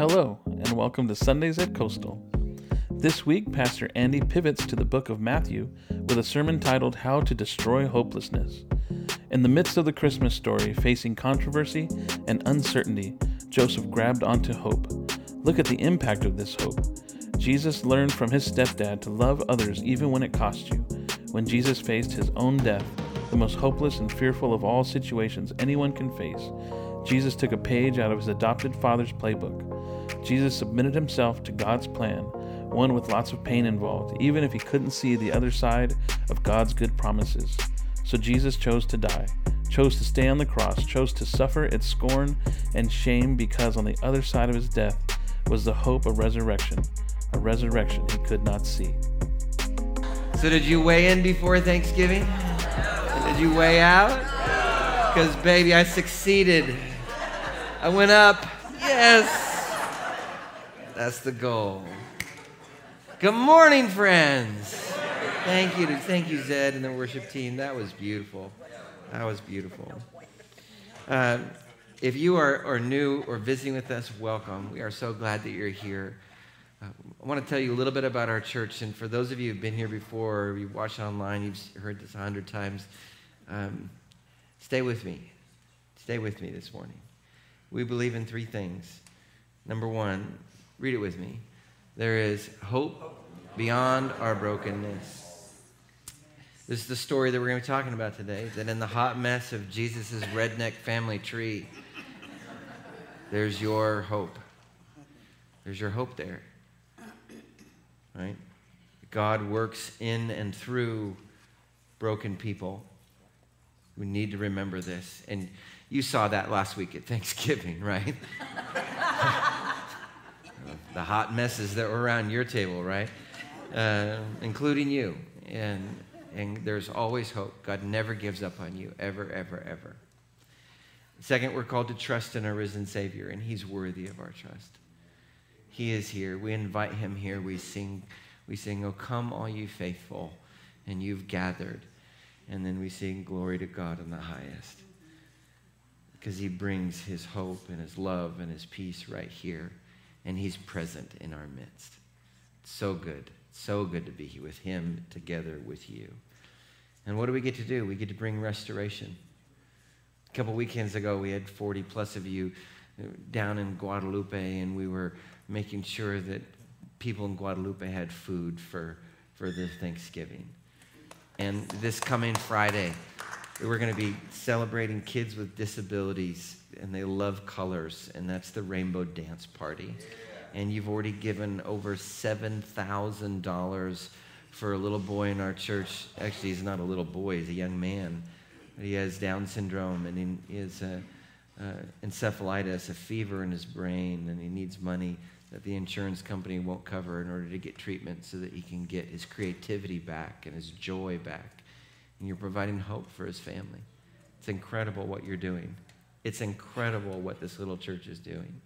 Hello, and welcome to Sundays at Coastal. This week, Pastor Andy pivots to the book of Matthew with a sermon titled How to Destroy Hopelessness. In the midst of the Christmas story, facing controversy and uncertainty, Joseph grabbed onto hope. Look at the impact of this hope. Jesus learned from his stepdad to love others even when it cost you. When Jesus faced his own death, the most hopeless and fearful of all situations anyone can face, Jesus took a page out of his adopted father's playbook. Jesus submitted himself to God's plan, one with lots of pain involved, even if he couldn't see the other side of God's good promises. So Jesus chose to die, chose to stay on the cross, chose to suffer its scorn and shame because on the other side of his death was the hope of resurrection, a resurrection he could not see. So, did you weigh in before Thanksgiving? Did you weigh out? Because, baby, I succeeded. I went up. Yes. That's the goal. Good morning, friends. Thank you. To, thank you, Zed, and the worship team. That was beautiful. That was beautiful. Uh, if you are, are new or visiting with us, welcome. We are so glad that you're here. Uh, I want to tell you a little bit about our church. And for those of you who've been here before or you've watched online, you've heard this a hundred times. Um, stay with me. Stay with me this morning. We believe in three things. Number one, Read it with me. There is hope beyond our brokenness. This is the story that we're going to be talking about today. That in the hot mess of Jesus' redneck family tree, there's your hope. There's your hope there. Right? God works in and through broken people. We need to remember this. And you saw that last week at Thanksgiving, right? the hot messes that were around your table, right? Uh, including you. And, and there's always hope. God never gives up on you, ever, ever, ever. Second, we're called to trust in our risen Savior, and He's worthy of our trust. He is here. We invite Him here. We sing, we sing, Oh, come, all you faithful, and you've gathered. And then we sing, Glory to God in the highest. Because He brings His hope and His love and His peace right here and He's present in our midst. So good, so good to be here with Him together with you. And what do we get to do? We get to bring restoration. A couple weekends ago, we had 40 plus of you down in Guadalupe, and we were making sure that people in Guadalupe had food for, for the Thanksgiving. And this coming Friday, we're going to be celebrating kids with disabilities and they love colors, and that's the Rainbow Dance Party. And you've already given over $7,000 for a little boy in our church. Actually, he's not a little boy, he's a young man. He has Down syndrome and he has a, uh, encephalitis, a fever in his brain, and he needs money that the insurance company won't cover in order to get treatment so that he can get his creativity back and his joy back. And you're providing hope for his family. It's incredible what you're doing. It's incredible what this little church is doing.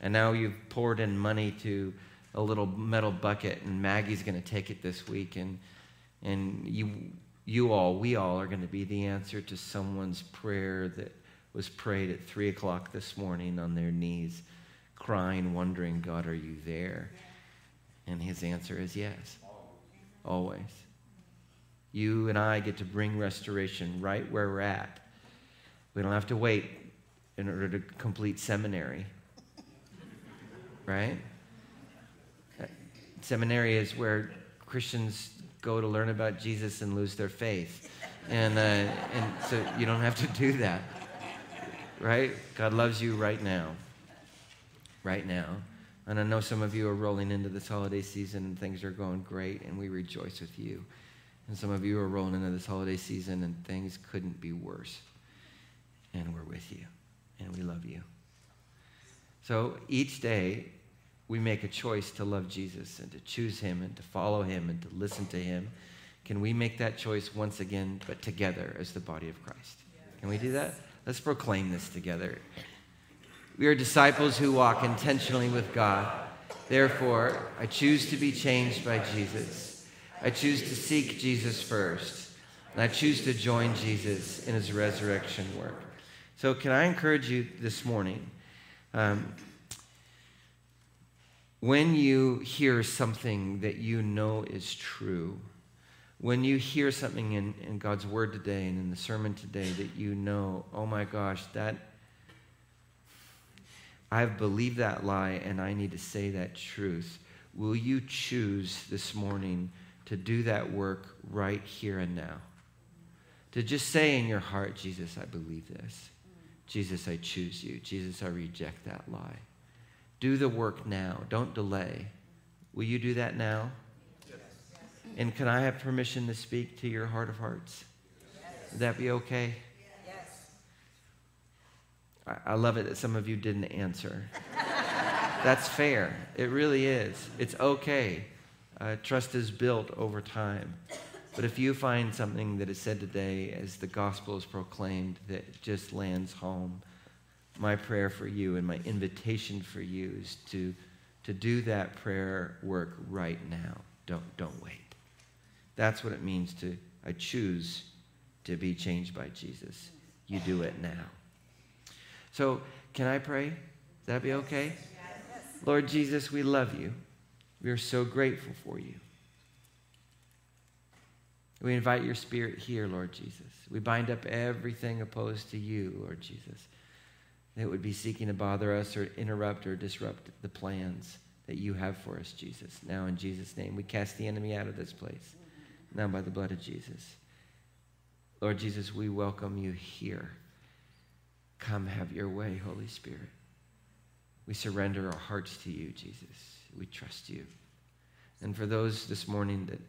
And now you've poured in money to a little metal bucket, and Maggie's going to take it this week. And, and you, you all, we all are going to be the answer to someone's prayer that was prayed at 3 o'clock this morning on their knees, crying, wondering, God, are you there? And his answer is yes, always. You and I get to bring restoration right where we're at we don't have to wait in order to complete seminary. Right? Seminary is where Christians go to learn about Jesus and lose their faith. And, uh, and so you don't have to do that. Right? God loves you right now. Right now. And I know some of you are rolling into this holiday season and things are going great, and we rejoice with you. And some of you are rolling into this holiday season and things couldn't be worse and we're with you, and we love you. So each day, we make a choice to love Jesus and to choose him and to follow him and to listen to him. Can we make that choice once again, but together as the body of Christ? Can we do that? Let's proclaim this together. We are disciples who walk intentionally with God. Therefore, I choose to be changed by Jesus. I choose to seek Jesus first. And I choose to join Jesus in his resurrection work. So, can I encourage you this morning? Um, when you hear something that you know is true, when you hear something in, in God's word today and in the sermon today that you know, oh my gosh, that I've believed that lie and I need to say that truth. Will you choose this morning to do that work right here and now? To just say in your heart, Jesus, I believe this. Jesus, I choose you. Jesus, I reject that lie. Do the work now. Don't delay. Will you do that now? Yes. And can I have permission to speak to your heart of hearts? Yes. Would that be okay? Yes. I, I love it that some of you didn't answer. That's fair. It really is. It's okay. Uh, trust is built over time. But if you find something that is said today as the gospel is proclaimed that just lands home, my prayer for you and my invitation for you is to, to do that prayer work right now. Don't, don't wait. That's what it means to, I choose to be changed by Jesus. You do it now. So, can I pray? Would that be okay? Yes. Lord Jesus, we love you. We are so grateful for you. We invite your spirit here, Lord Jesus. We bind up everything opposed to you, Lord Jesus that would be seeking to bother us or interrupt or disrupt the plans that you have for us, Jesus. Now, in Jesus' name, we cast the enemy out of this place. Now, by the blood of Jesus. Lord Jesus, we welcome you here. Come have your way, Holy Spirit. We surrender our hearts to you, Jesus. We trust you. And for those this morning that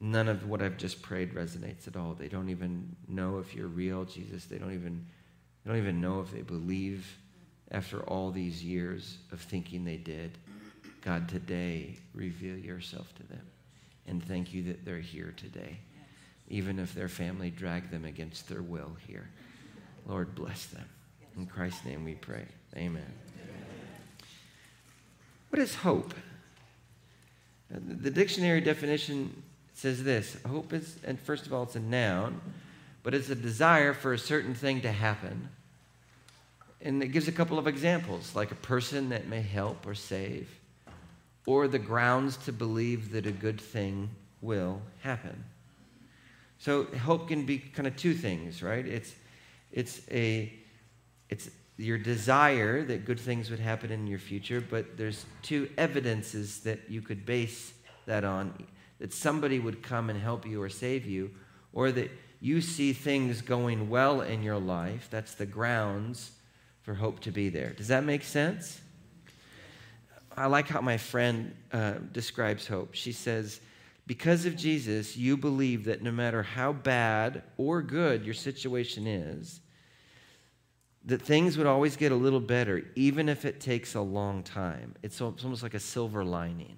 none of what I've just prayed resonates at all, they don't even know if you're real, Jesus. They don't even I don't even know if they believe after all these years of thinking they did. God, today, reveal yourself to them. And thank you that they're here today, even if their family dragged them against their will here. Lord, bless them. In Christ's name we pray. Amen. What is hope? Uh, the dictionary definition says this hope is, and first of all, it's a noun, but it's a desire for a certain thing to happen and it gives a couple of examples, like a person that may help or save, or the grounds to believe that a good thing will happen. So hope can be kind of two things, right? It's it's a it's your desire that good things would happen in your future, but there's two evidences that you could base that on that somebody would come and help you or save you, or that you see things going well in your life. That's the grounds for hope to be there. Does that make sense? I like how my friend uh, describes hope. She says, Because of Jesus, you believe that no matter how bad or good your situation is, that things would always get a little better, even if it takes a long time. It's almost like a silver lining.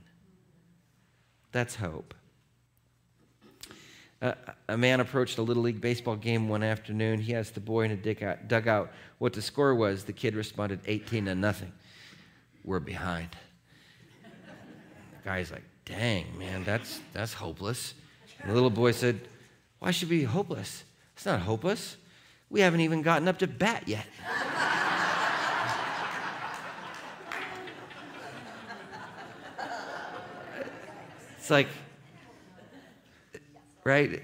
That's hope. Uh, a man approached a Little League baseball game one afternoon. He asked the boy in a dugout what the score was. The kid responded, 18 to nothing. We're behind. The guy's like, dang, man, that's, that's hopeless. And the little boy said, why should we be hopeless? It's not hopeless. We haven't even gotten up to bat yet. It's like, right?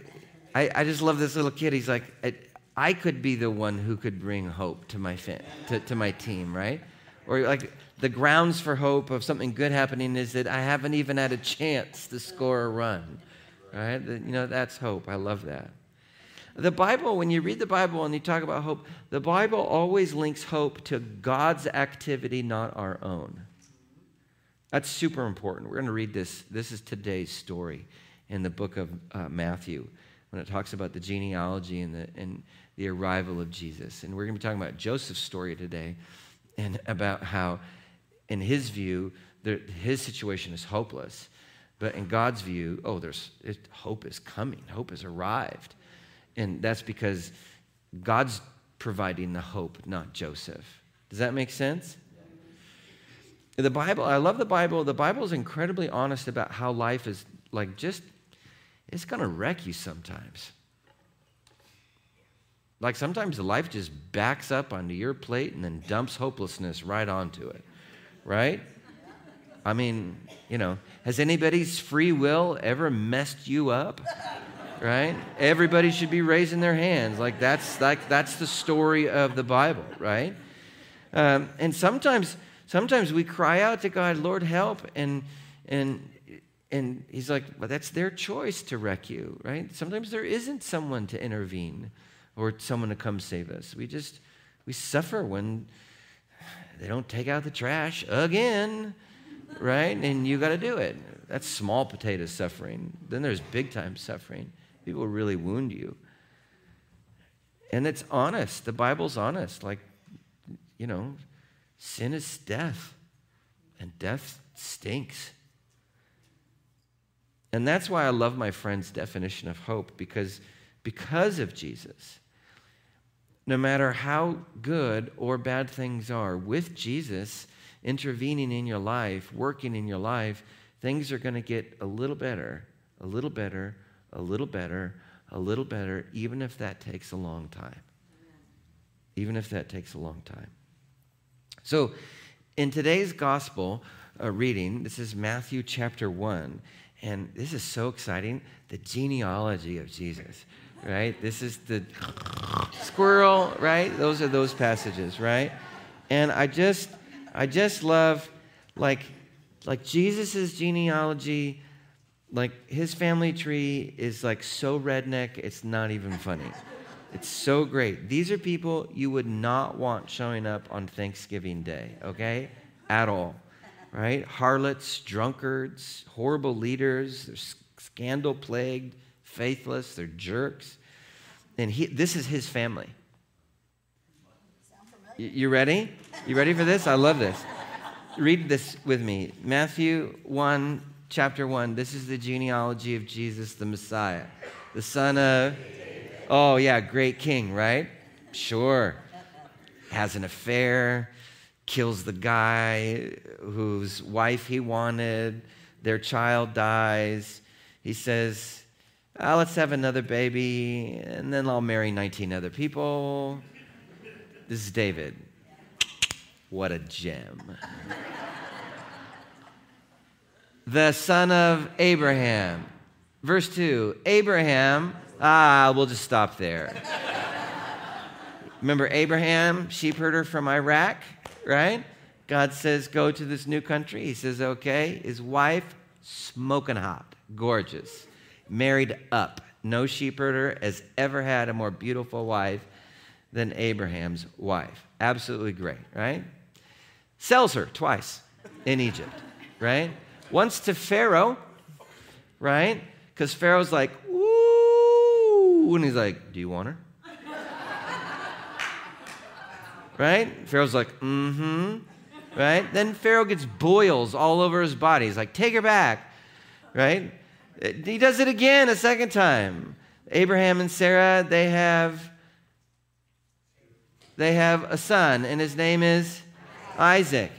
I, I just love this little kid. He's like, I, I could be the one who could bring hope to my, fin- to, to my team, right? Or like the grounds for hope of something good happening is that I haven't even had a chance to score a run, right? You know, that's hope. I love that. The Bible, when you read the Bible and you talk about hope, the Bible always links hope to God's activity, not our own. That's super important. We're going to read this. This is today's story in the book of uh, Matthew when it talks about the genealogy and the, and the arrival of Jesus. And we're going to be talking about Joseph's story today and about how, in his view, there, his situation is hopeless. But in God's view, oh, there's it, hope is coming, hope has arrived. And that's because God's providing the hope, not Joseph. Does that make sense? The Bible, I love the Bible. The Bible is incredibly honest about how life is like just it's going to wreck you sometimes. Like sometimes life just backs up onto your plate and then dumps hopelessness right onto it, right? I mean, you know, has anybody's free will ever messed you up? Right? Everybody should be raising their hands. Like that's like that's the story of the Bible, right? Um, and sometimes, sometimes we cry out to God, Lord, help, and and and He's like, well, that's their choice to wreck you, right? Sometimes there isn't someone to intervene or someone to come save us. We just we suffer when they don't take out the trash again, right? And you got to do it. That's small potato suffering. Then there's big time suffering. People really wound you. And it's honest. The Bible's honest. Like, you know, sin is death, and death stinks. And that's why I love my friend's definition of hope because because of Jesus no matter how good or bad things are, with Jesus intervening in your life, working in your life, things are going to get a little better, a little better, a little better, a little better, even if that takes a long time. Even if that takes a long time. So, in today's gospel uh, reading, this is Matthew chapter 1, and this is so exciting the genealogy of Jesus right? This is the squirrel, right? Those are those passages, right? And I just, I just love, like, like Jesus's genealogy, like his family tree is like so redneck, it's not even funny. It's so great. These are people you would not want showing up on Thanksgiving Day, okay? At all, right? Harlots, drunkards, horrible leaders, they're scandal plagued faithless, they're jerks. And he, this is his family. You ready? You ready for this? I love this. Read this with me. Matthew 1, chapter 1. This is the genealogy of Jesus, the Messiah, the son of, oh, yeah, great king, right? Sure. Has an affair, kills the guy whose wife he wanted, their child dies. He says, uh, let's have another baby, and then I'll marry 19 other people. This is David. What a gem. the son of Abraham. Verse 2 Abraham, ah, we'll just stop there. Remember Abraham, sheep herder from Iraq, right? God says, go to this new country. He says, okay. His wife, smoking hot, gorgeous married up. No sheepherder has ever had a more beautiful wife than Abraham's wife. Absolutely great, right? Sells her twice in Egypt, right? Once to Pharaoh, right? Because Pharaoh's like, ooh, and he's like, do you want her? right? Pharaoh's like, mm hmm. Right? Then Pharaoh gets boils all over his body. He's like, take her back. Right? He does it again a second time. Abraham and Sarah, they have they have a son and his name is Isaac.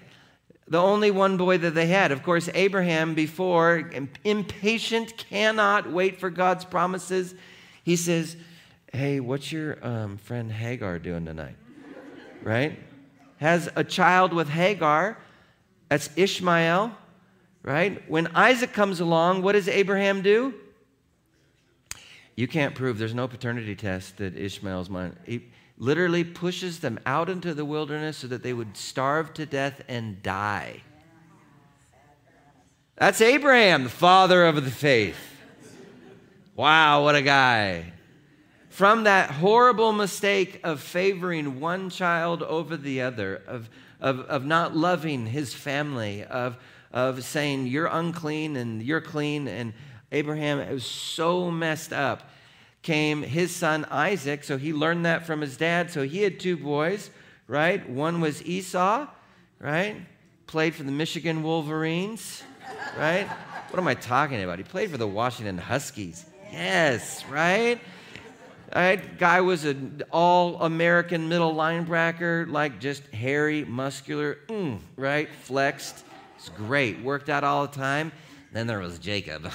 The only one boy that they had. Of course, Abraham before impatient cannot wait for God's promises. He says, "Hey, what's your um, friend Hagar doing tonight?" right? Has a child with Hagar. That's Ishmael right? When Isaac comes along, what does Abraham do? You can't prove there's no paternity test that Ishmael's mine. He literally pushes them out into the wilderness so that they would starve to death and die. That's Abraham, the father of the faith. Wow, what a guy. From that horrible mistake of favoring one child over the other, of, of, of not loving his family, of of saying, You're unclean and you're clean. And Abraham was so messed up. Came his son Isaac, so he learned that from his dad. So he had two boys, right? One was Esau, right? Played for the Michigan Wolverines, right? What am I talking about? He played for the Washington Huskies. Yes, right? Right? Guy was an all American middle linebacker, like just hairy, muscular, mm, right? Flexed. It's great. Worked out all the time. Then there was Jacob,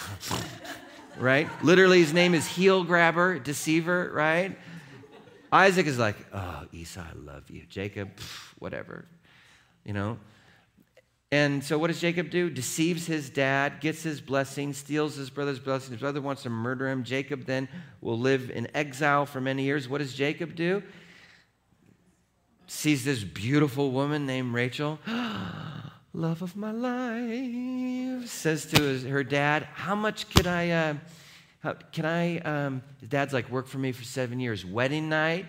right? Literally, his name is heel grabber, deceiver, right? Isaac is like, oh, Esau, I love you. Jacob, pff, whatever, you know? And so, what does Jacob do? Deceives his dad, gets his blessing, steals his brother's blessing. His brother wants to murder him. Jacob then will live in exile for many years. What does Jacob do? Sees this beautiful woman named Rachel. Love of my life. Says to his, her dad, How much can I, uh, how, can I, um, his dad's like, work for me for seven years. Wedding night,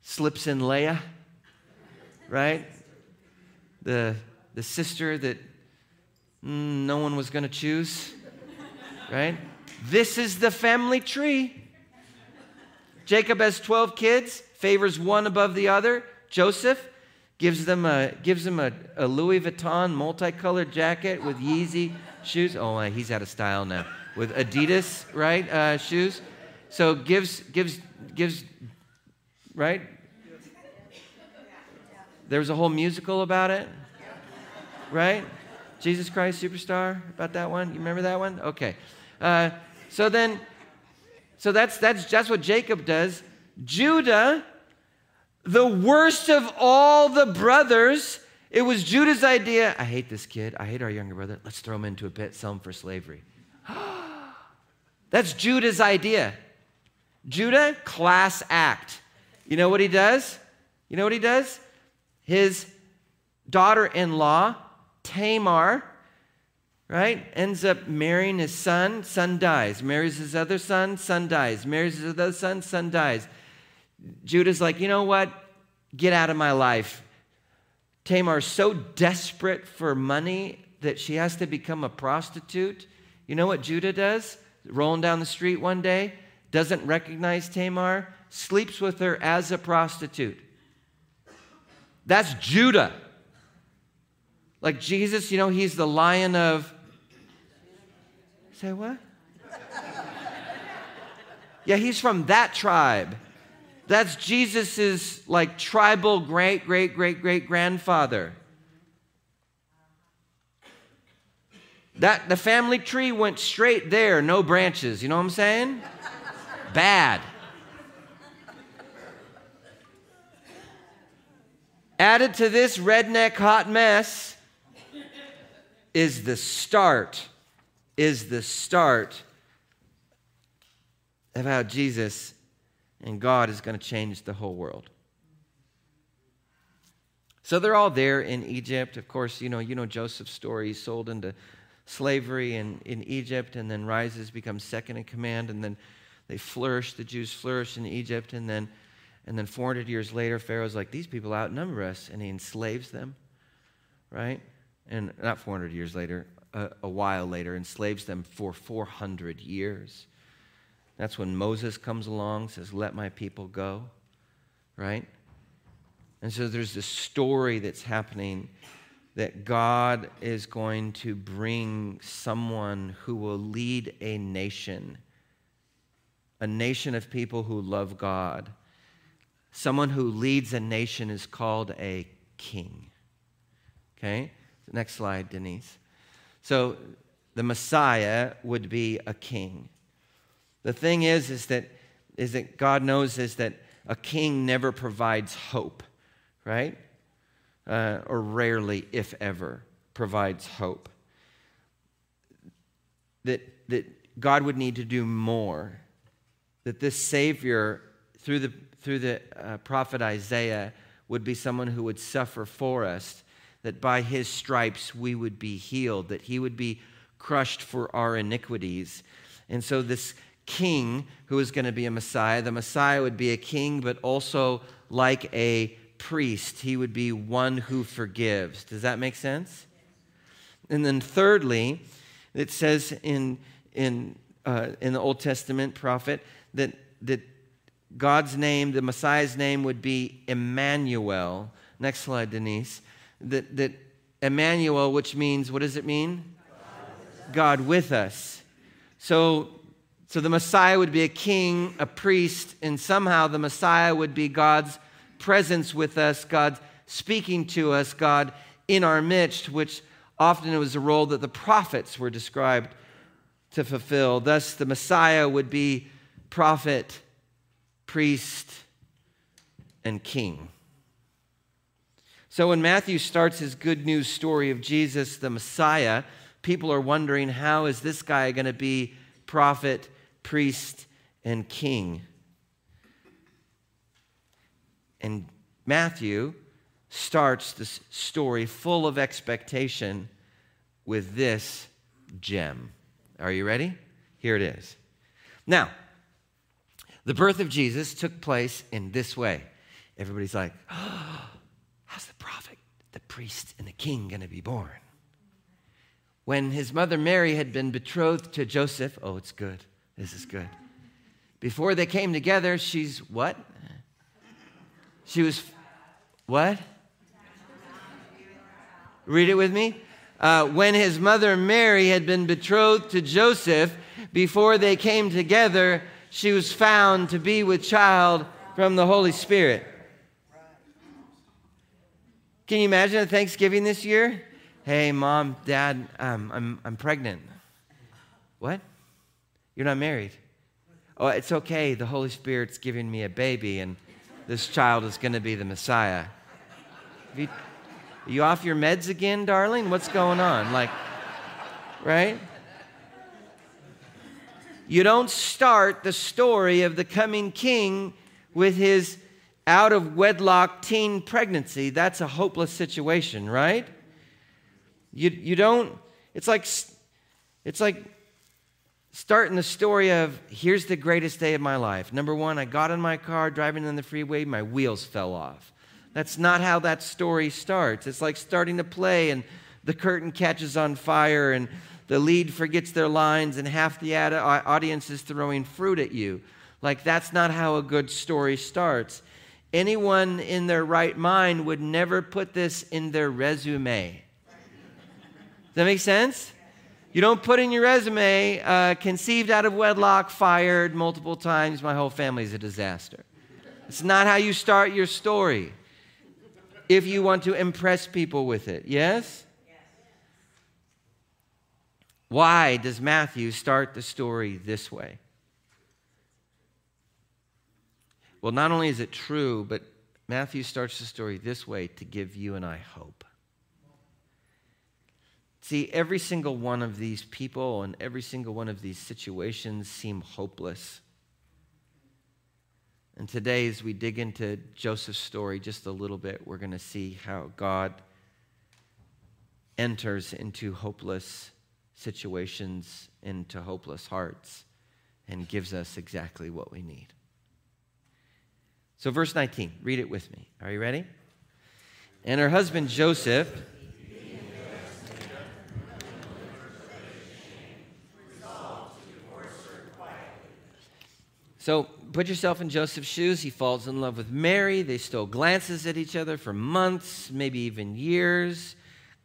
slips in Leah, right? The the sister that mm, no one was going to choose, right? This is the family tree. Jacob has 12 kids, favors one above the other. Joseph gives them a, gives them a, a Louis Vuitton multicolored jacket with Yeezy shoes. Oh, he's out of style now. With Adidas, right, uh, shoes. So gives, gives, gives, right? There was a whole musical about it right? Jesus Christ Superstar, about that one? You remember that one? Okay. Uh, so then, so that's, that's, that's what Jacob does. Judah, the worst of all the brothers, it was Judah's idea. I hate this kid. I hate our younger brother. Let's throw him into a pit, sell him for slavery. That's Judah's idea. Judah, class act. You know what he does? You know what he does? His daughter in law Tamar, right, ends up marrying his son, son dies. Marries his other son, son dies. Marries his other son, son dies. Judah's like, you know what? Get out of my life. Tamar's so desperate for money that she has to become a prostitute. You know what Judah does? Rolling down the street one day, doesn't recognize Tamar, sleeps with her as a prostitute. That's Judah. Like Jesus, you know, he's the lion of. Say what? yeah, he's from that tribe. That's Jesus's like tribal great, great, great, great grandfather. That the family tree went straight there, no branches. You know what I'm saying? Bad. Added to this redneck hot mess is the start, is the start of how Jesus and God is going to change the whole world. So they're all there in Egypt. Of course, you know, you know Joseph's story. He's sold into slavery in, in Egypt and then rises, becomes second in command, and then they flourish, the Jews flourish in Egypt, and then and then 400 years later, Pharaoh's like, these people outnumber us, and he enslaves them, right? And not 400 years later, a, a while later, enslaves them for 400 years. That's when Moses comes along, says, Let my people go, right? And so there's this story that's happening that God is going to bring someone who will lead a nation, a nation of people who love God. Someone who leads a nation is called a king. Okay? Next slide, Denise. So the Messiah would be a king. The thing is, is that, is that God knows is that a king never provides hope, right? Uh, or rarely, if ever, provides hope. That, that God would need to do more. That this Savior, through the, through the uh, prophet Isaiah, would be someone who would suffer for us that by his stripes we would be healed, that he would be crushed for our iniquities. And so, this king who is going to be a Messiah, the Messiah would be a king, but also like a priest, he would be one who forgives. Does that make sense? And then, thirdly, it says in, in, uh, in the Old Testament prophet that, that God's name, the Messiah's name, would be Emmanuel. Next slide, Denise that, that Emmanuel, which means, what does it mean? God with us. So, so the Messiah would be a king, a priest, and somehow the Messiah would be God's presence with us, God speaking to us, God in our midst, which often it was a role that the prophets were described to fulfill. Thus, the Messiah would be prophet, priest, and king. So when Matthew starts his good news story of Jesus the Messiah, people are wondering how is this guy going to be prophet, priest, and king? And Matthew starts this story full of expectation with this gem. Are you ready? Here it is. Now, the birth of Jesus took place in this way. Everybody's like, oh, how's the prophet, the priest, and the king going to be born? When his mother Mary had been betrothed to Joseph, oh, it's good. This is good. Before they came together, she's what? She was what? Read it with me. Uh, when his mother Mary had been betrothed to Joseph, before they came together, she was found to be with child from the Holy Spirit. Can you imagine a Thanksgiving this year? Hey, mom, dad, um, I'm, I'm pregnant. What? You're not married? Oh, it's okay. The Holy Spirit's giving me a baby, and this child is going to be the Messiah. You, are you off your meds again, darling? What's going on? Like, right? You don't start the story of the coming king with his out of wedlock teen pregnancy. That's a hopeless situation, right? You, you don't, it's like, it's like starting the story of here's the greatest day of my life. Number one, I got in my car driving on the freeway, my wheels fell off. That's not how that story starts. It's like starting to play and the curtain catches on fire and the lead forgets their lines and half the ad- audience is throwing fruit at you. Like, that's not how a good story starts. Anyone in their right mind would never put this in their resume. Does that make sense? You don't put in your resume, uh, conceived out of wedlock, fired multiple times, my whole family's a disaster. It's not how you start your story if you want to impress people with it. Yes? Why does Matthew start the story this way? Well, not only is it true, but Matthew starts the story this way to give you and I hope. See, every single one of these people and every single one of these situations seem hopeless. And today, as we dig into Joseph's story just a little bit, we're going to see how God enters into hopeless situations into hopeless hearts and gives us exactly what we need. So, verse 19, read it with me. Are you ready? And her husband Joseph. So put yourself in Joseph's shoes. He falls in love with Mary. They stole glances at each other for months, maybe even years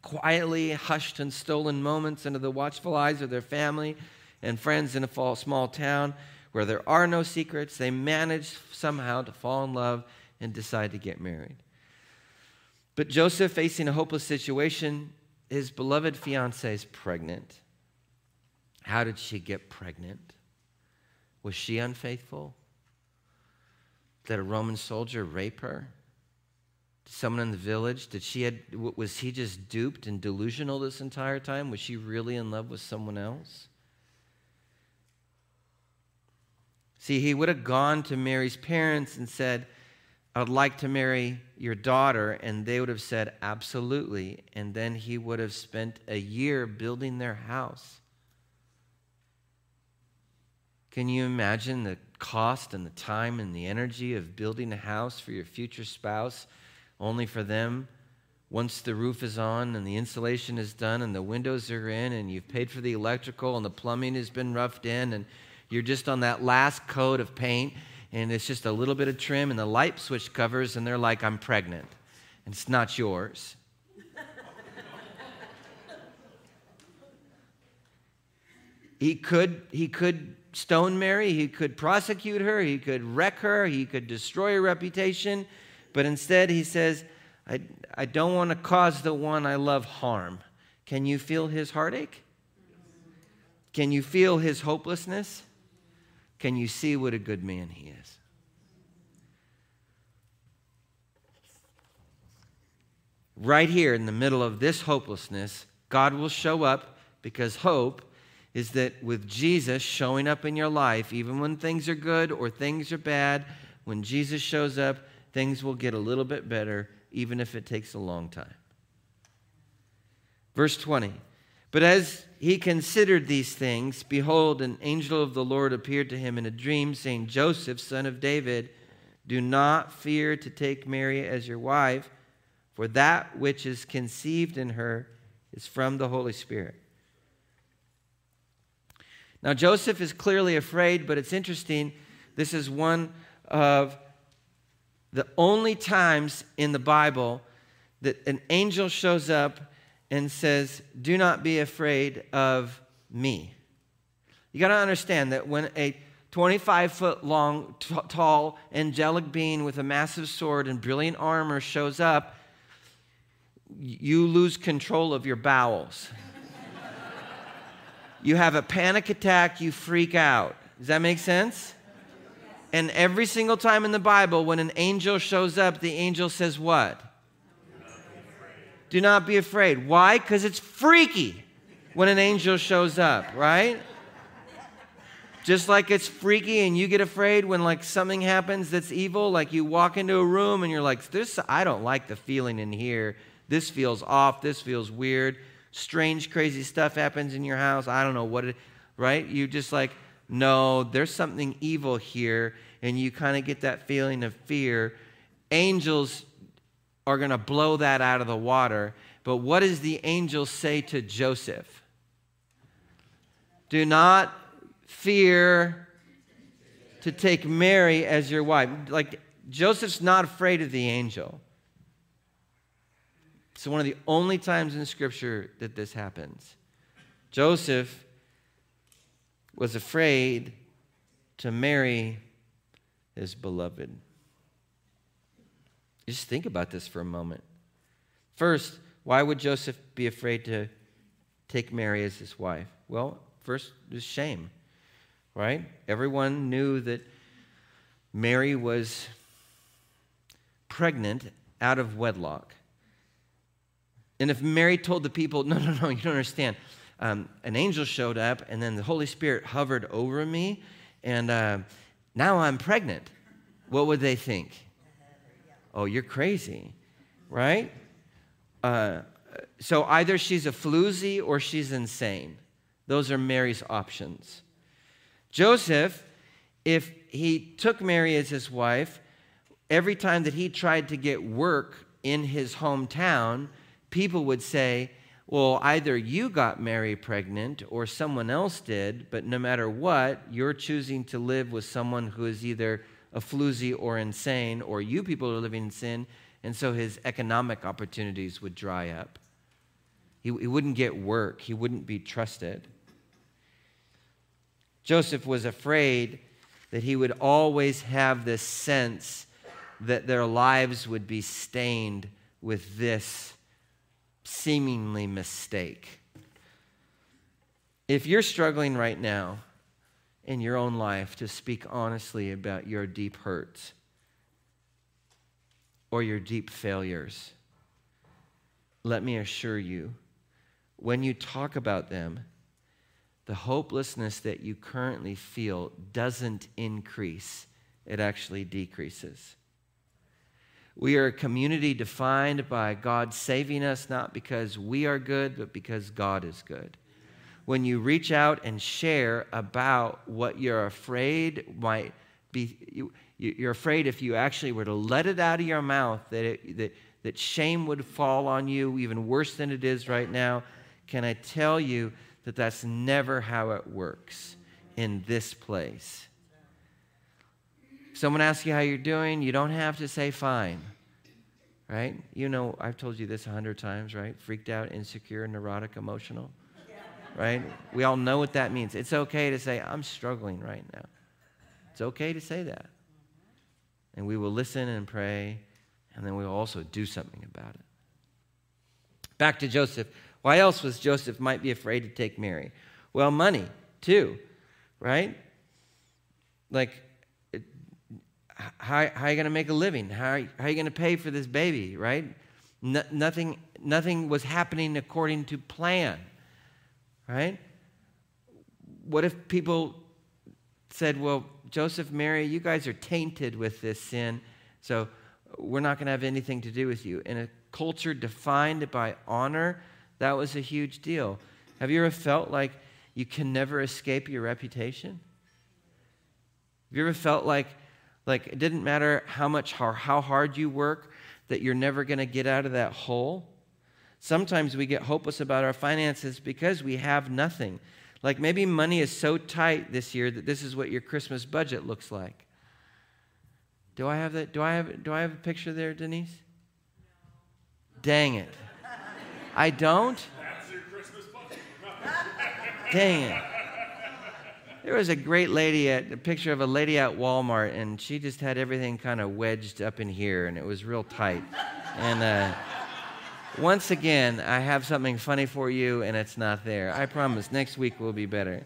quietly hushed and stolen moments under the watchful eyes of their family and friends in a small town where there are no secrets. They manage somehow to fall in love and decide to get married. But Joseph, facing a hopeless situation, his beloved fiancee is pregnant. How did she get pregnant? Was she unfaithful? Did a Roman soldier rape her? someone in the village? Did she had, was he just duped and delusional this entire time? Was she really in love with someone else? See, he would have gone to Mary's parents and said, I'd like to marry your daughter. And they would have said, Absolutely. And then he would have spent a year building their house. Can you imagine the cost and the time and the energy of building a house for your future spouse? only for them once the roof is on and the insulation is done and the windows are in and you've paid for the electrical and the plumbing has been roughed in and you're just on that last coat of paint and it's just a little bit of trim and the light switch covers and they're like i'm pregnant and it's not yours he could he could stone mary he could prosecute her he could wreck her he could destroy her reputation but instead, he says, I, I don't want to cause the one I love harm. Can you feel his heartache? Can you feel his hopelessness? Can you see what a good man he is? right here in the middle of this hopelessness, God will show up because hope is that with Jesus showing up in your life, even when things are good or things are bad, when Jesus shows up, things will get a little bit better, even if it takes a long time. Verse 20 But as he considered these things, behold, an angel of the Lord appeared to him in a dream, saying, Joseph, son of David, do not fear to take Mary as your wife, for that which is conceived in her is from the Holy Spirit. Now, Joseph is clearly afraid, but it's interesting. This is one of the only times in the Bible that an angel shows up and says, Do not be afraid of me. You got to understand that when a 25 foot long, t- tall, angelic being with a massive sword and brilliant armor shows up, you lose control of your bowels. you have a panic attack, you freak out. Does that make sense? And every single time in the Bible, when an angel shows up, the angel says, What? Do not be afraid. Why? Because it's freaky when an angel shows up, right? Just like it's freaky and you get afraid when like something happens that's evil, like you walk into a room and you're like, this I don't like the feeling in here. This feels off, this feels weird. Strange crazy stuff happens in your house. I don't know what it right? You just like, no, there's something evil here and you kind of get that feeling of fear. Angels are going to blow that out of the water. But what does the angel say to Joseph? Do not fear to take Mary as your wife. Like, Joseph's not afraid of the angel. It's one of the only times in Scripture that this happens. Joseph was afraid to marry his beloved. Just think about this for a moment. First, why would Joseph be afraid to take Mary as his wife? Well, first, there's shame, right? Everyone knew that Mary was pregnant out of wedlock. And if Mary told the people, no, no, no, you don't understand, um, an angel showed up and then the Holy Spirit hovered over me and uh, now I'm pregnant, what would they think? Oh, you're crazy, right? Uh, so either she's a floozy or she's insane. Those are Mary's options. Joseph, if he took Mary as his wife, every time that he tried to get work in his hometown, people would say, well, either you got Mary pregnant or someone else did, but no matter what, you're choosing to live with someone who is either a floozy or insane, or you people are living in sin, and so his economic opportunities would dry up. He, he wouldn't get work, he wouldn't be trusted. Joseph was afraid that he would always have this sense that their lives would be stained with this seemingly mistake. If you're struggling right now, in your own life to speak honestly about your deep hurts or your deep failures, let me assure you, when you talk about them, the hopelessness that you currently feel doesn't increase, it actually decreases. We are a community defined by God saving us not because we are good, but because God is good when you reach out and share about what you're afraid might be, you, you're afraid if you actually were to let it out of your mouth that, it, that, that shame would fall on you even worse than it is right now. Can I tell you that that's never how it works in this place? Someone asks you how you're doing, you don't have to say fine, right? You know, I've told you this a hundred times, right? Freaked out, insecure, neurotic, emotional right? We all know what that means. It's okay to say, I'm struggling right now. It's okay to say that. And we will listen and pray, and then we will also do something about it. Back to Joseph. Why else was Joseph might be afraid to take Mary? Well, money, too, right? Like, how, how are you going to make a living? How how are you going to pay for this baby, right? No, nothing, nothing was happening according to plan, right? What if people said, Well, Joseph, Mary, you guys are tainted with this sin, so we're not going to have anything to do with you. In a culture defined by honor, that was a huge deal. Have you ever felt like you can never escape your reputation? Have you ever felt like, like it didn't matter how much or how hard you work, that you're never going to get out of that hole? Sometimes we get hopeless about our finances because we have nothing. Like maybe money is so tight this year that this is what your Christmas budget looks like. Do I have that? Do I have do I have a picture there, Denise? No. Dang it. I don't? That's your Christmas budget. Dang it. There was a great lady at a picture of a lady at Walmart, and she just had everything kind of wedged up in here, and it was real tight. And uh, once again, I have something funny for you, and it's not there. I promise, next week will be better.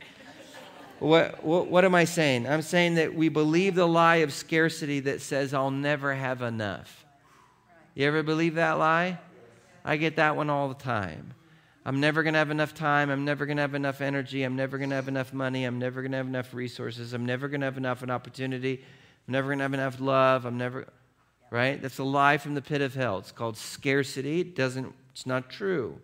What, what, what, am I saying? I'm saying that we believe the lie of scarcity that says, I'll never have enough. You ever believe that lie? I get that one all the time. I'm never going to have enough time. I'm never going to have enough energy. I'm never going to have enough money. I'm never going to have enough resources. I'm never going to have enough an opportunity. I'm never going to have enough love. I'm never right? That's a lie from the pit of hell. It's called scarcity. It doesn't, it's not true.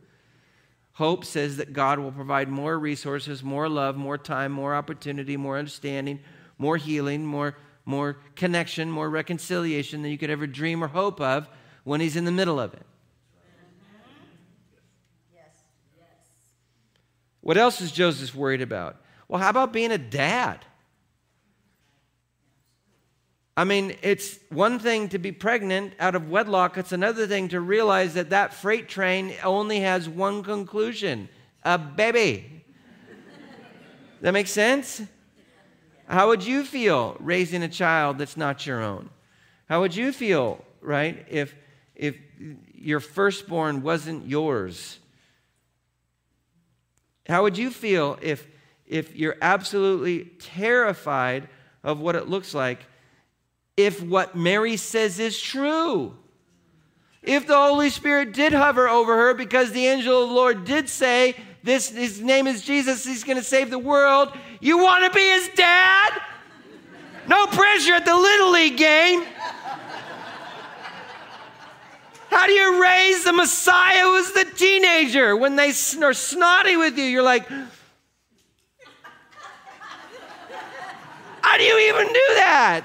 Hope says that God will provide more resources, more love, more time, more opportunity, more understanding, more healing, more, more connection, more reconciliation than you could ever dream or hope of when He's in the middle of it. What else is Joseph worried about? Well, how about being a dad? I mean, it's one thing to be pregnant out of wedlock, it's another thing to realize that that freight train only has one conclusion a baby. that makes sense? How would you feel raising a child that's not your own? How would you feel, right, if, if your firstborn wasn't yours? How would you feel if, if you're absolutely terrified of what it looks like if what Mary says is true. If the Holy Spirit did hover over her because the angel of the Lord did say, this, His name is Jesus, He's going to save the world, you want to be His dad? No pressure at the Little League game. How do you raise the Messiah who's the teenager? When they are snotty with you, you're like, how do you even do that?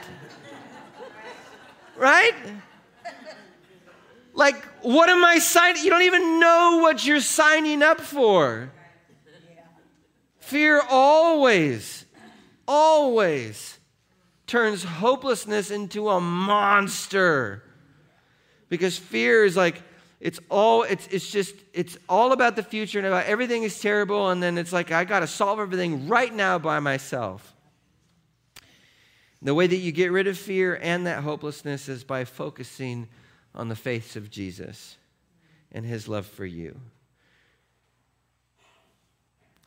Right? Like, what am I signing? You don't even know what you're signing up for. Fear always, always turns hopelessness into a monster. Because fear is like, it's all it's it's just it's all about the future and about everything is terrible and then it's like i got to solve everything right now by myself the way that you get rid of fear and that hopelessness is by focusing on the faith of Jesus and his love for you.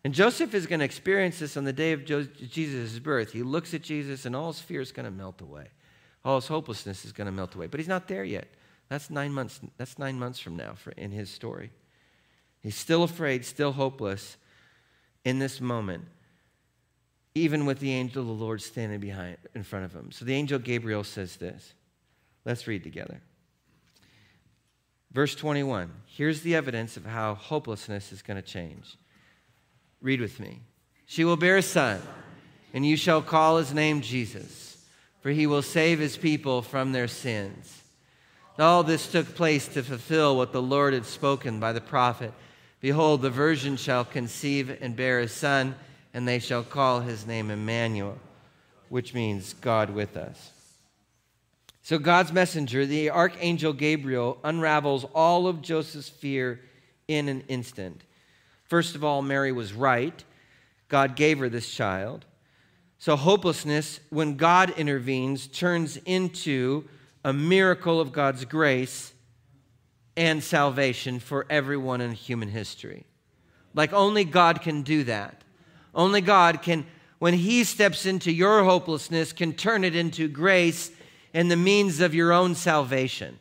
And Joseph is going to experience this on the day of Jesus' birth. He looks at Jesus and all his fear is going to melt away. All his hopelessness is going to melt away. But he's not there yet. That's nine months, that's nine months from now for, in his story. He's still afraid, still hopeless in this moment even with the angel of the Lord standing behind in front of him. So the angel Gabriel says this. Let's read together. Verse 21. Here's the evidence of how hopelessness is going to change. Read with me. She will bear a son, and you shall call his name Jesus, for he will save his people from their sins. All this took place to fulfill what the Lord had spoken by the prophet. Behold, the virgin shall conceive and bear a son and they shall call his name Emmanuel, which means God with us. So, God's messenger, the archangel Gabriel, unravels all of Joseph's fear in an instant. First of all, Mary was right. God gave her this child. So, hopelessness, when God intervenes, turns into a miracle of God's grace and salvation for everyone in human history. Like only God can do that. Only God can, when He steps into your hopelessness, can turn it into grace and the means of your own salvation.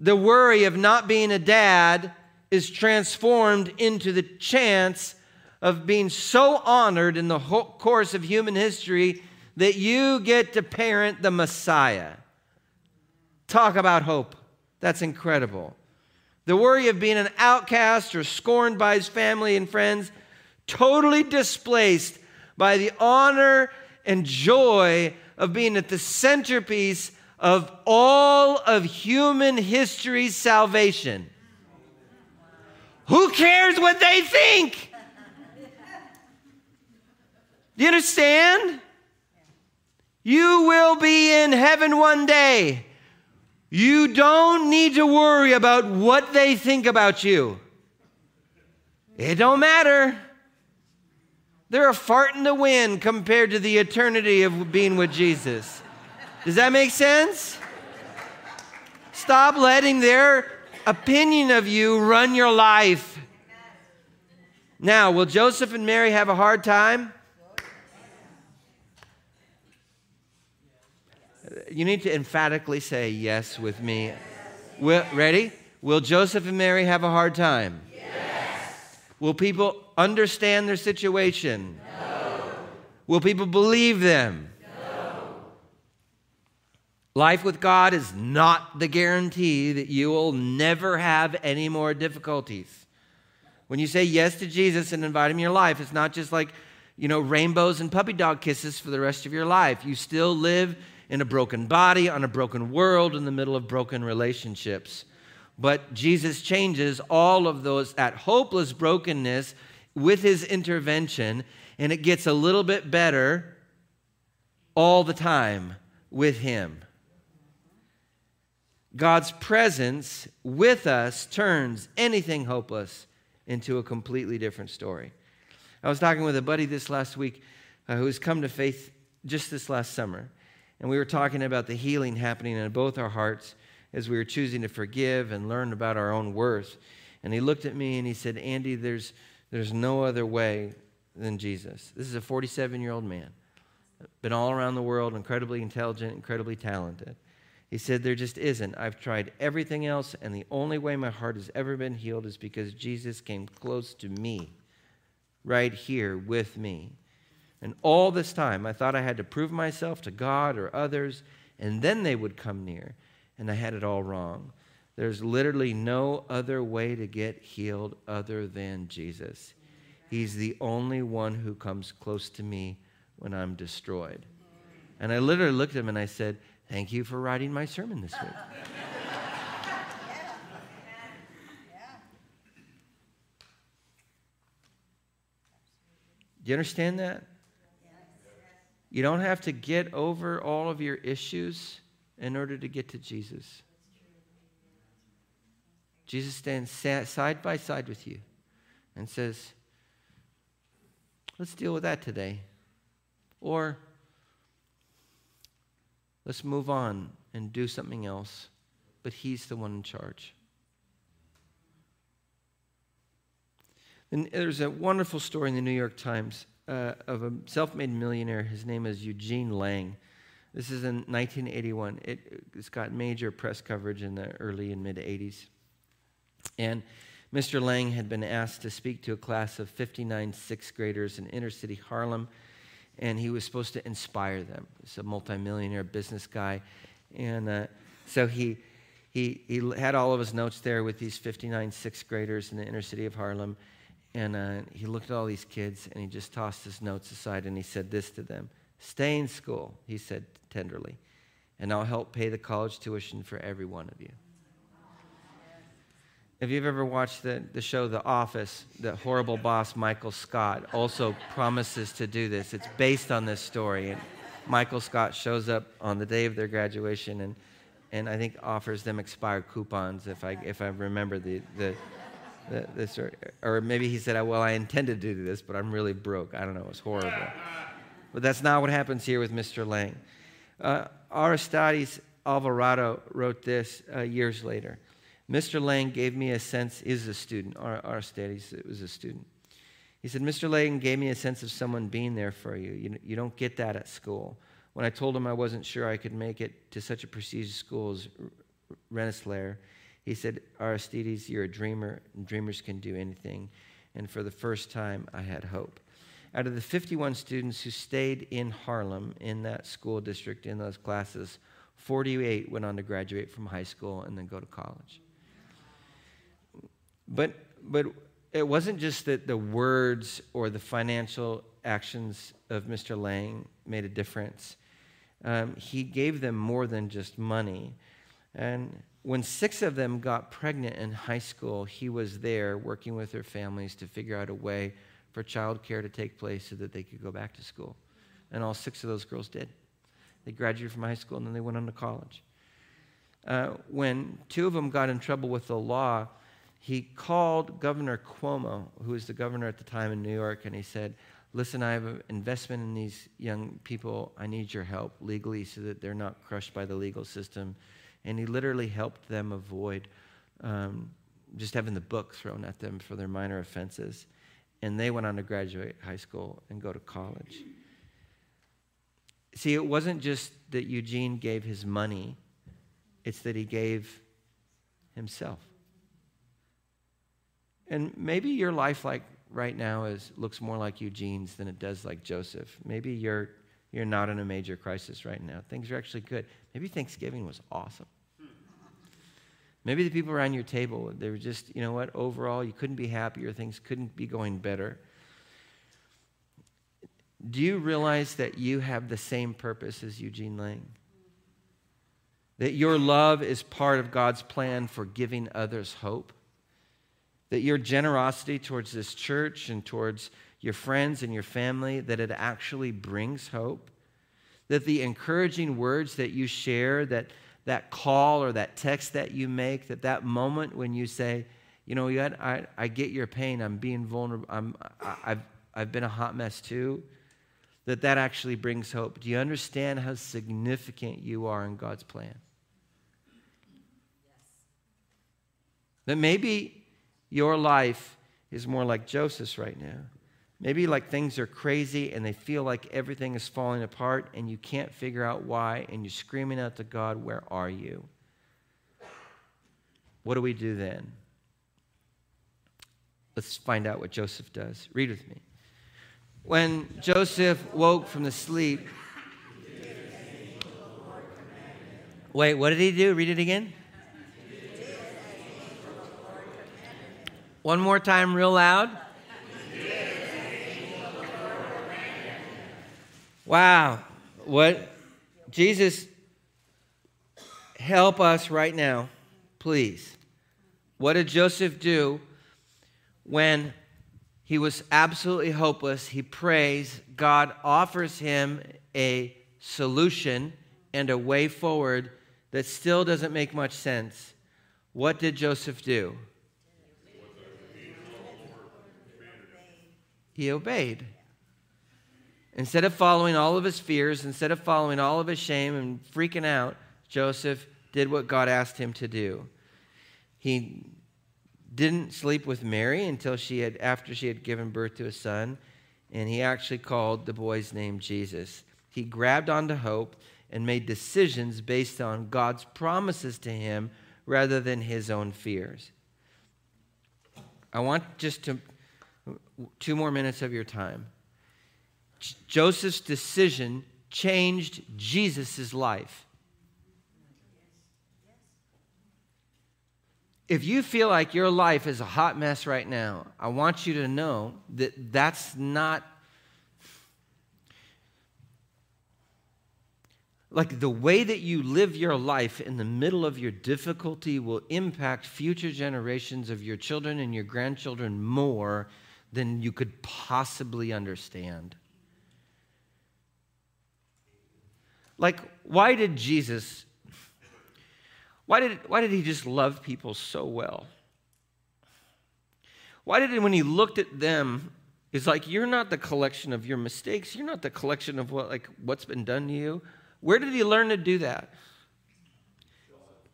the worry of not being a dad is transformed into the chance of being so honored in the course of human history that you get to parent the Messiah. Talk about hope. That's incredible. The worry of being an outcast or scorned by his family and friends, totally displaced by the honor and joy of being at the centerpiece of all of human history's salvation. Who cares what they think? Do you understand? You will be in heaven one day. You don't need to worry about what they think about you. It don't matter. They're a fart in the wind compared to the eternity of being with Jesus. Does that make sense? Stop letting their opinion of you run your life. Now, will Joseph and Mary have a hard time? You need to emphatically say yes with me. Will, ready? Will Joseph and Mary have a hard time? Yes. Will people understand their situation? No. Will people believe them? No. Life with God is not the guarantee that you will never have any more difficulties. When you say yes to Jesus and invite him in your life, it's not just like, you know, rainbows and puppy dog kisses for the rest of your life. You still live in a broken body, on a broken world, in the middle of broken relationships. But Jesus changes all of those, that hopeless brokenness with his intervention, and it gets a little bit better all the time with him. God's presence with us turns anything hopeless into a completely different story. I was talking with a buddy this last week uh, who's come to faith just this last summer. And we were talking about the healing happening in both our hearts as we were choosing to forgive and learn about our own worth. And he looked at me and he said, Andy, there's, there's no other way than Jesus. This is a 47 year old man, been all around the world, incredibly intelligent, incredibly talented. He said, There just isn't. I've tried everything else, and the only way my heart has ever been healed is because Jesus came close to me, right here with me. And all this time, I thought I had to prove myself to God or others, and then they would come near. And I had it all wrong. There's literally no other way to get healed other than Jesus. He's the only one who comes close to me when I'm destroyed. And I literally looked at him and I said, Thank you for writing my sermon this week. Do you understand that? You don't have to get over all of your issues in order to get to Jesus. Jesus stands side by side with you and says, Let's deal with that today. Or let's move on and do something else. But He's the one in charge. And there's a wonderful story in the New York Times uh, of a self made millionaire. His name is Eugene Lang. This is in 1981. It, has got major press coverage in the early and mid 80s. And Mr. Lang had been asked to speak to a class of 59 sixth graders in inner city Harlem, and he was supposed to inspire them. He's a multimillionaire business guy. And uh, so he, he, he had all of his notes there with these 59 sixth graders in the inner city of Harlem. And uh, he looked at all these kids and he just tossed his notes aside and he said this to them Stay in school, he said tenderly, and I'll help pay the college tuition for every one of you. If you've ever watched the, the show The Office, the horrible boss Michael Scott also promises to do this. It's based on this story. And Michael Scott shows up on the day of their graduation and, and I think offers them expired coupons, if I, if I remember the, the, this, or, or maybe he said, Well, I intended to do this, but I'm really broke. I don't know. It was horrible. But that's not what happens here with Mr. Lang. Uh, Aristides Alvarado wrote this uh, years later. Mr. Lang gave me a sense, is a student, Aristides was a student. He said, Mr. Lang gave me a sense of someone being there for you. you. You don't get that at school. When I told him I wasn't sure I could make it to such a prestigious school as Rensselaer, He said, Aristides, you're a dreamer, and dreamers can do anything. And for the first time, I had hope. Out of the 51 students who stayed in Harlem, in that school district, in those classes, 48 went on to graduate from high school and then go to college. But, but it wasn't just that the words or the financial actions of Mr. Lang made a difference. Um, he gave them more than just money. And when six of them got pregnant in high school, he was there working with their families to figure out a way for childcare to take place so that they could go back to school. And all six of those girls did. They graduated from high school and then they went on to college. Uh, when two of them got in trouble with the law, he called Governor Cuomo, who was the governor at the time in New York, and he said, Listen, I have an investment in these young people. I need your help legally so that they're not crushed by the legal system. And he literally helped them avoid um, just having the book thrown at them for their minor offenses. And they went on to graduate high school and go to college. See, it wasn't just that Eugene gave his money, it's that he gave himself. And maybe your life like right now is looks more like Eugene's than it does like Joseph. Maybe you're you're not in a major crisis right now. Things are actually good. Maybe Thanksgiving was awesome. Maybe the people around your table, they were just, you know what, overall, you couldn't be happier, things couldn't be going better. Do you realize that you have the same purpose as Eugene Lang? That your love is part of God's plan for giving others hope? that your generosity towards this church and towards your friends and your family that it actually brings hope that the encouraging words that you share that that call or that text that you make that that moment when you say you know I, I get your pain i'm being vulnerable I'm, I, I've, I've been a hot mess too that that actually brings hope do you understand how significant you are in god's plan yes. that maybe your life is more like Joseph's right now. Maybe like things are crazy and they feel like everything is falling apart and you can't figure out why and you're screaming out to God, Where are you? What do we do then? Let's find out what Joseph does. Read with me. When Joseph woke from the sleep, wait, what did he do? Read it again. One more time, real loud. Wow. What? Jesus, help us right now, please. What did Joseph do when he was absolutely hopeless? He prays. God offers him a solution and a way forward that still doesn't make much sense. What did Joseph do? he obeyed. Instead of following all of his fears, instead of following all of his shame and freaking out, Joseph did what God asked him to do. He didn't sleep with Mary until she had after she had given birth to a son, and he actually called the boy's name Jesus. He grabbed onto hope and made decisions based on God's promises to him rather than his own fears. I want just to two more minutes of your time. Joseph's decision changed Jesus' life. If you feel like your life is a hot mess right now, I want you to know that that's not like the way that you live your life in the middle of your difficulty will impact future generations of your children and your grandchildren more than you could possibly understand. Like, why did Jesus, why did, why did he just love people so well? Why did he, when he looked at them, it's like, you're not the collection of your mistakes. You're not the collection of what, like, what's been done to you. Where did he learn to do that?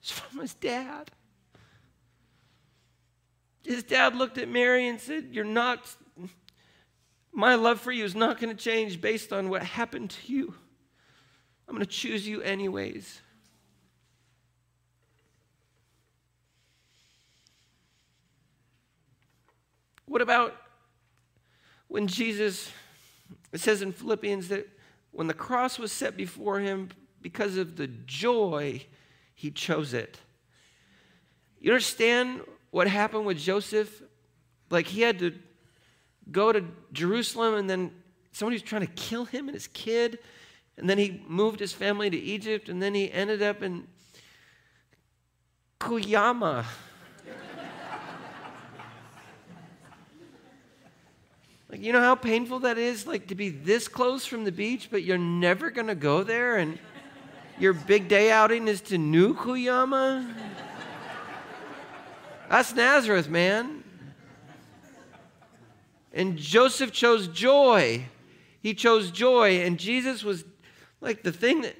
It's from his dad. His dad looked at Mary and said, You're not, my love for you is not going to change based on what happened to you. I'm going to choose you anyways. What about when Jesus, it says in Philippians that when the cross was set before him, because of the joy, he chose it. You understand what happened with Joseph? Like he had to go to Jerusalem and then somebody was trying to kill him and his kid. And then he moved his family to Egypt and then he ended up in Cuyama. like, you know how painful that is? Like to be this close from the beach, but you're never going to go there and your big day outing is to New Cuyama? That's Nazareth, man. And Joseph chose joy. He chose joy. And Jesus was like the thing that,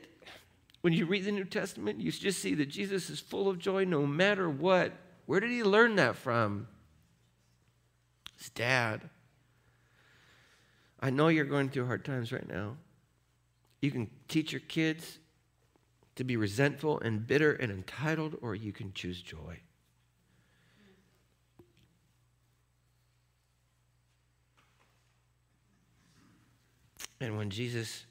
when you read the New Testament, you just see that Jesus is full of joy no matter what. Where did he learn that from? His dad. I know you're going through hard times right now. You can teach your kids to be resentful and bitter and entitled, or you can choose joy. And when Jesus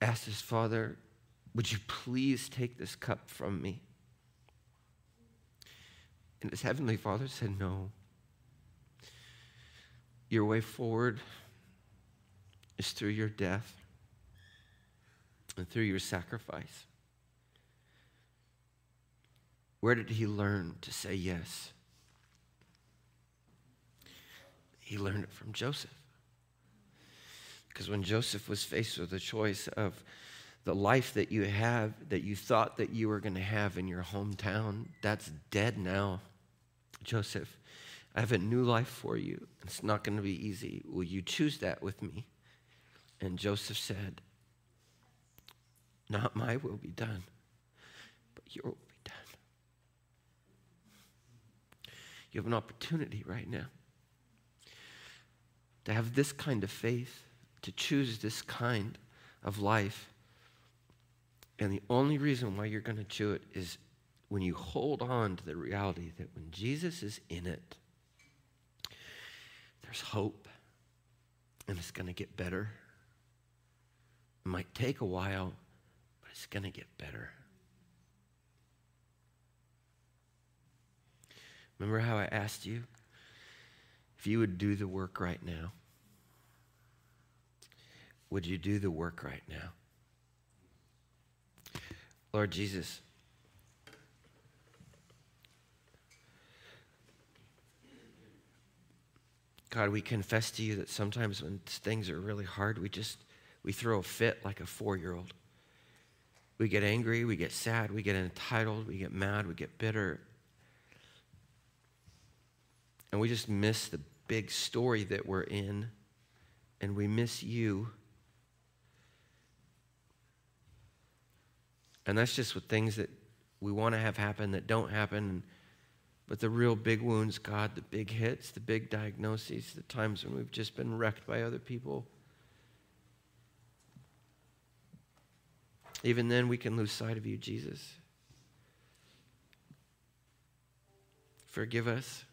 asked his father, Would you please take this cup from me? And his heavenly father said, No. Your way forward is through your death and through your sacrifice. Where did he learn to say yes? He learned it from Joseph. Because when Joseph was faced with the choice of the life that you have, that you thought that you were going to have in your hometown, that's dead now. Joseph, I have a new life for you. It's not going to be easy. Will you choose that with me? And Joseph said, Not my will be done, but your will be done. You have an opportunity right now to have this kind of faith to choose this kind of life. And the only reason why you're going to choose it is when you hold on to the reality that when Jesus is in it, there's hope and it's going to get better. It might take a while, but it's going to get better. Remember how I asked you if you would do the work right now? Would you do the work right now? Lord Jesus, God, we confess to you that sometimes when things are really hard, we just we throw a fit like a 4-year-old. We get angry, we get sad, we get entitled, we get mad, we get bitter. And we just miss the big story that we're in and we miss you. And that's just with things that we want to have happen that don't happen. But the real big wounds, God, the big hits, the big diagnoses, the times when we've just been wrecked by other people. Even then, we can lose sight of you, Jesus. Forgive us.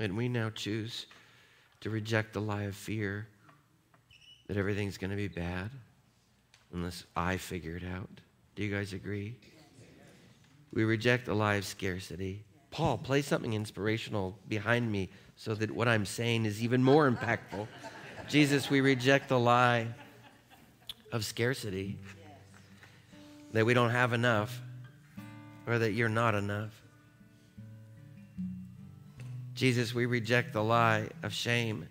And we now choose to reject the lie of fear that everything's going to be bad unless I figure it out. Do you guys agree? We reject the lie of scarcity. Paul, play something inspirational behind me so that what I'm saying is even more impactful. Jesus, we reject the lie of scarcity, that we don't have enough or that you're not enough. Jesus, we reject the lie of shame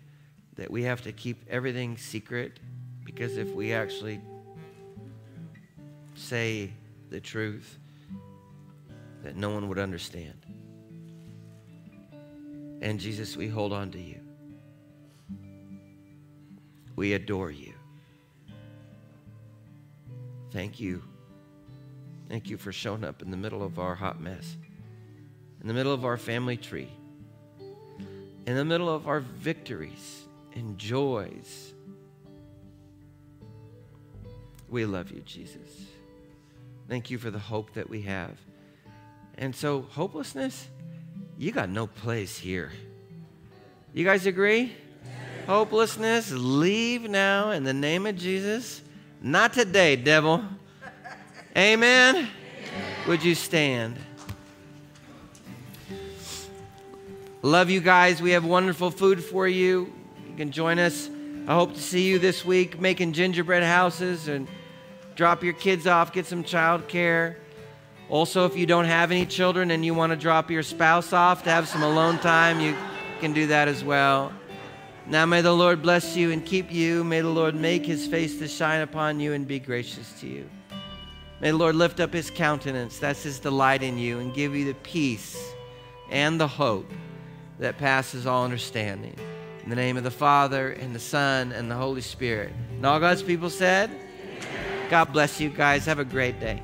that we have to keep everything secret because if we actually say the truth that no one would understand. And Jesus, we hold on to you. We adore you. Thank you. Thank you for showing up in the middle of our hot mess, in the middle of our family tree, in the middle of our victories and joys. We love you, Jesus. Thank you for the hope that we have. And so, hopelessness, you got no place here. You guys agree? Hopelessness, leave now in the name of Jesus. Not today, devil. Amen. Amen. Would you stand? Love you guys. We have wonderful food for you. You can join us. I hope to see you this week making gingerbread houses and drop your kids off, get some child care. Also, if you don't have any children and you want to drop your spouse off to have some alone time, you can do that as well. Now, may the Lord bless you and keep you. May the Lord make his face to shine upon you and be gracious to you. May the Lord lift up his countenance, that's his delight in you, and give you the peace and the hope that passes all understanding. In the name of the Father, and the Son, and the Holy Spirit. And all God's people said, God bless you guys. Have a great day.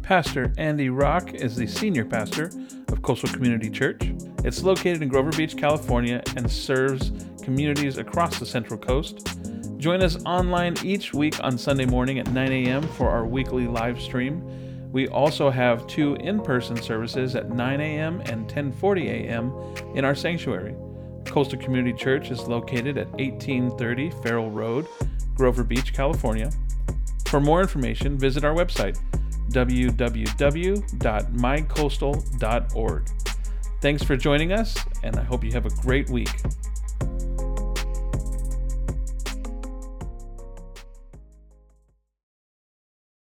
Pastor Andy Rock is the senior pastor of Coastal Community Church. It's located in Grover Beach, California, and serves communities across the Central Coast. Join us online each week on Sunday morning at 9 a.m. for our weekly live stream. We also have two in-person services at 9 a.m. and 10:40 a.m. in our sanctuary. Coastal Community Church is located at 1830 Farroll Road, Grover Beach, California. For more information, visit our website www.mycoastal.org. Thanks for joining us, and I hope you have a great week.